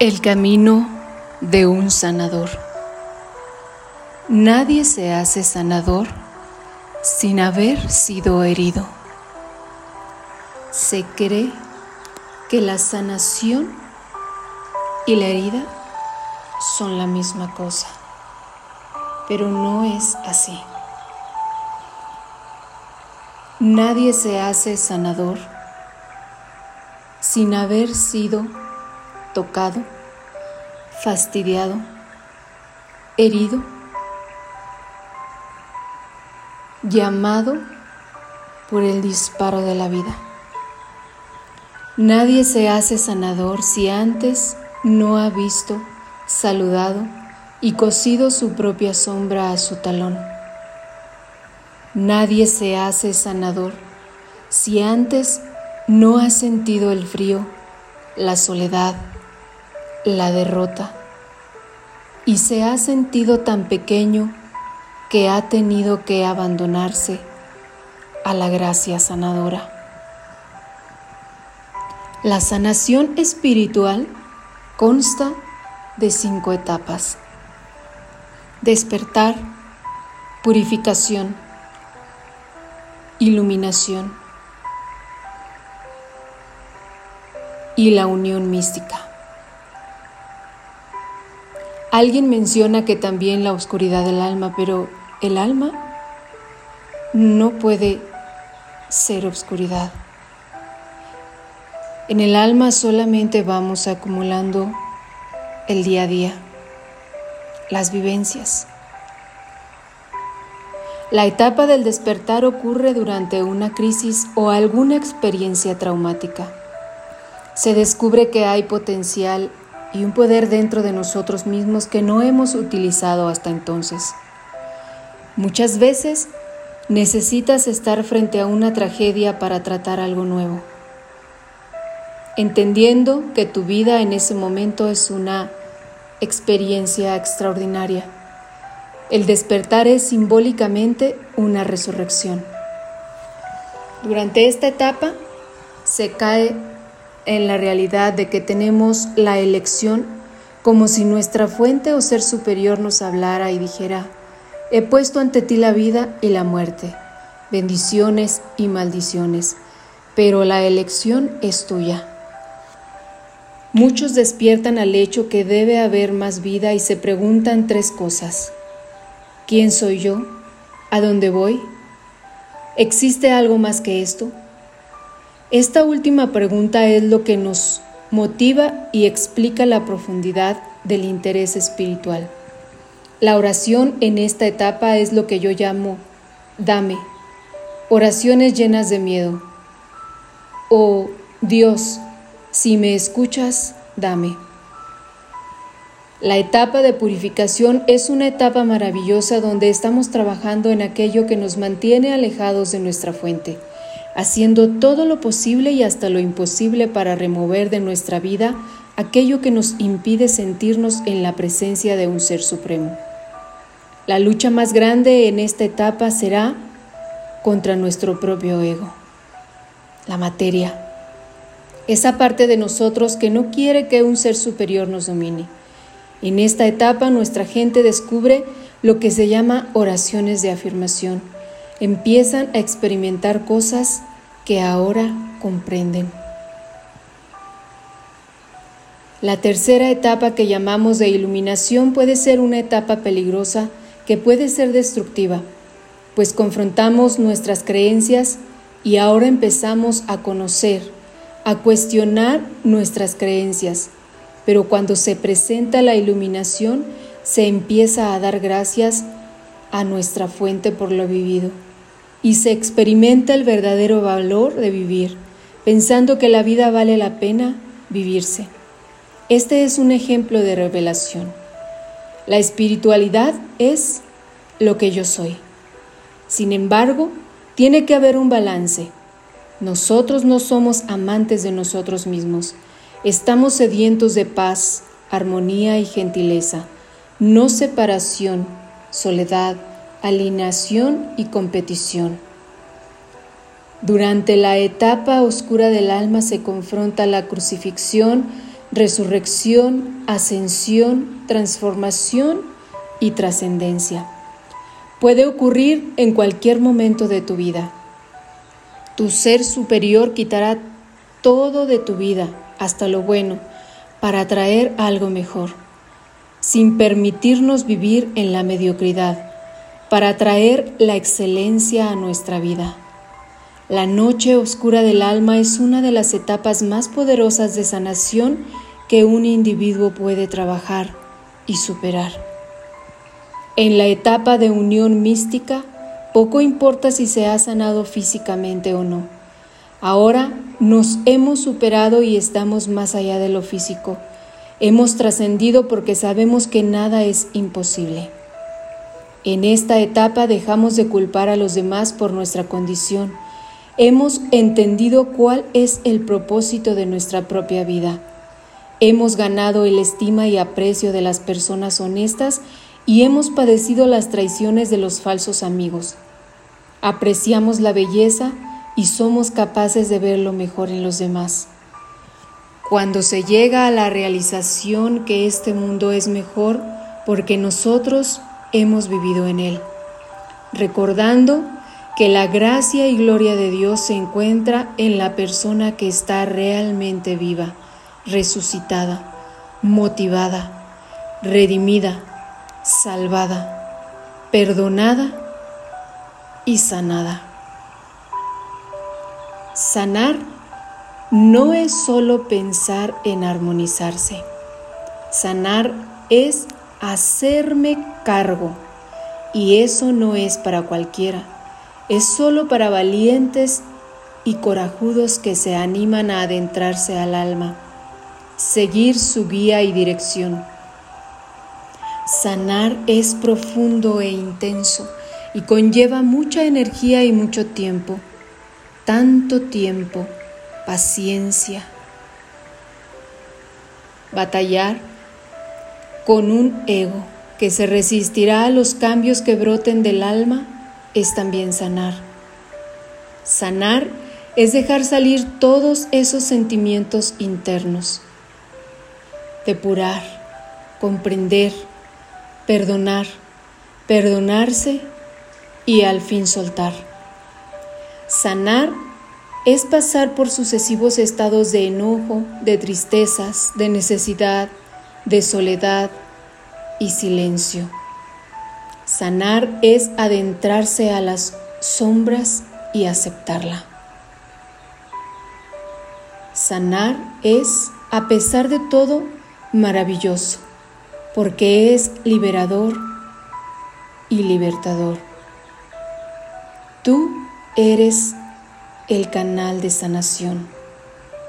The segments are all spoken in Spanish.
El camino de un sanador. Nadie se hace sanador sin haber sido herido. Se cree que la sanación y la herida son la misma cosa, pero no es así. Nadie se hace sanador sin haber sido tocado, fastidiado, herido, llamado por el disparo de la vida. Nadie se hace sanador si antes no ha visto, saludado y cosido su propia sombra a su talón. Nadie se hace sanador si antes no ha sentido el frío, la soledad, la derrota y se ha sentido tan pequeño que ha tenido que abandonarse a la gracia sanadora. La sanación espiritual consta de cinco etapas. Despertar, purificación, iluminación y la unión mística. Alguien menciona que también la oscuridad del alma, pero el alma no puede ser oscuridad. En el alma solamente vamos acumulando el día a día, las vivencias. La etapa del despertar ocurre durante una crisis o alguna experiencia traumática. Se descubre que hay potencial y un poder dentro de nosotros mismos que no hemos utilizado hasta entonces. Muchas veces necesitas estar frente a una tragedia para tratar algo nuevo, entendiendo que tu vida en ese momento es una experiencia extraordinaria. El despertar es simbólicamente una resurrección. Durante esta etapa se cae en la realidad de que tenemos la elección como si nuestra fuente o ser superior nos hablara y dijera, he puesto ante ti la vida y la muerte, bendiciones y maldiciones, pero la elección es tuya. Muchos despiertan al hecho que debe haber más vida y se preguntan tres cosas. ¿Quién soy yo? ¿A dónde voy? ¿Existe algo más que esto? Esta última pregunta es lo que nos motiva y explica la profundidad del interés espiritual. La oración en esta etapa es lo que yo llamo dame, oraciones llenas de miedo. O oh, Dios, si me escuchas, dame. La etapa de purificación es una etapa maravillosa donde estamos trabajando en aquello que nos mantiene alejados de nuestra fuente haciendo todo lo posible y hasta lo imposible para remover de nuestra vida aquello que nos impide sentirnos en la presencia de un Ser Supremo. La lucha más grande en esta etapa será contra nuestro propio ego, la materia, esa parte de nosotros que no quiere que un ser superior nos domine. En esta etapa nuestra gente descubre lo que se llama oraciones de afirmación empiezan a experimentar cosas que ahora comprenden. La tercera etapa que llamamos de iluminación puede ser una etapa peligrosa que puede ser destructiva, pues confrontamos nuestras creencias y ahora empezamos a conocer, a cuestionar nuestras creencias, pero cuando se presenta la iluminación se empieza a dar gracias a nuestra fuente por lo vivido y se experimenta el verdadero valor de vivir, pensando que la vida vale la pena vivirse. Este es un ejemplo de revelación. La espiritualidad es lo que yo soy. Sin embargo, tiene que haber un balance. Nosotros no somos amantes de nosotros mismos. Estamos sedientos de paz, armonía y gentileza, no separación, soledad, alineación y competición. Durante la etapa oscura del alma se confronta la crucifixión resurrección, ascensión, transformación y trascendencia. Puede ocurrir en cualquier momento de tu vida. Tu ser superior quitará todo de tu vida, hasta lo bueno, para traer algo mejor, sin permitirnos vivir en la mediocridad, para traer la excelencia a nuestra vida. La noche oscura del alma es una de las etapas más poderosas de sanación que un individuo puede trabajar y superar. En la etapa de unión mística, poco importa si se ha sanado físicamente o no. Ahora nos hemos superado y estamos más allá de lo físico. Hemos trascendido porque sabemos que nada es imposible. En esta etapa dejamos de culpar a los demás por nuestra condición hemos entendido cuál es el propósito de nuestra propia vida. Hemos ganado el estima y aprecio de las personas honestas y hemos padecido las traiciones de los falsos amigos. Apreciamos la belleza y somos capaces de ver lo mejor en los demás. Cuando se llega a la realización que este mundo es mejor porque nosotros hemos vivido en él, recordando que la gracia y gloria de Dios se encuentra en la persona que está realmente viva, resucitada, motivada, redimida, salvada, perdonada y sanada. Sanar no es solo pensar en armonizarse. Sanar es hacerme cargo y eso no es para cualquiera es solo para valientes y corajudos que se animan a adentrarse al alma, seguir su guía y dirección. Sanar es profundo e intenso y conlleva mucha energía y mucho tiempo, tanto tiempo, paciencia. Batallar con un ego que se resistirá a los cambios que broten del alma es también sanar. Sanar es dejar salir todos esos sentimientos internos. Depurar, comprender, perdonar, perdonarse y al fin soltar. Sanar es pasar por sucesivos estados de enojo, de tristezas, de necesidad, de soledad y silencio. Sanar es adentrarse a las sombras y aceptarla. Sanar es, a pesar de todo, maravilloso, porque es liberador y libertador. Tú eres el canal de sanación,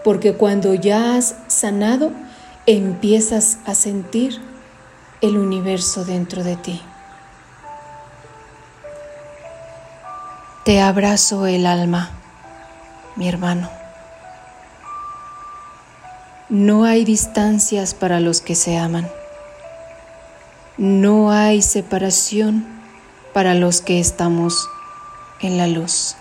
porque cuando ya has sanado, empiezas a sentir el universo dentro de ti. Te abrazo el alma, mi hermano. No hay distancias para los que se aman. No hay separación para los que estamos en la luz.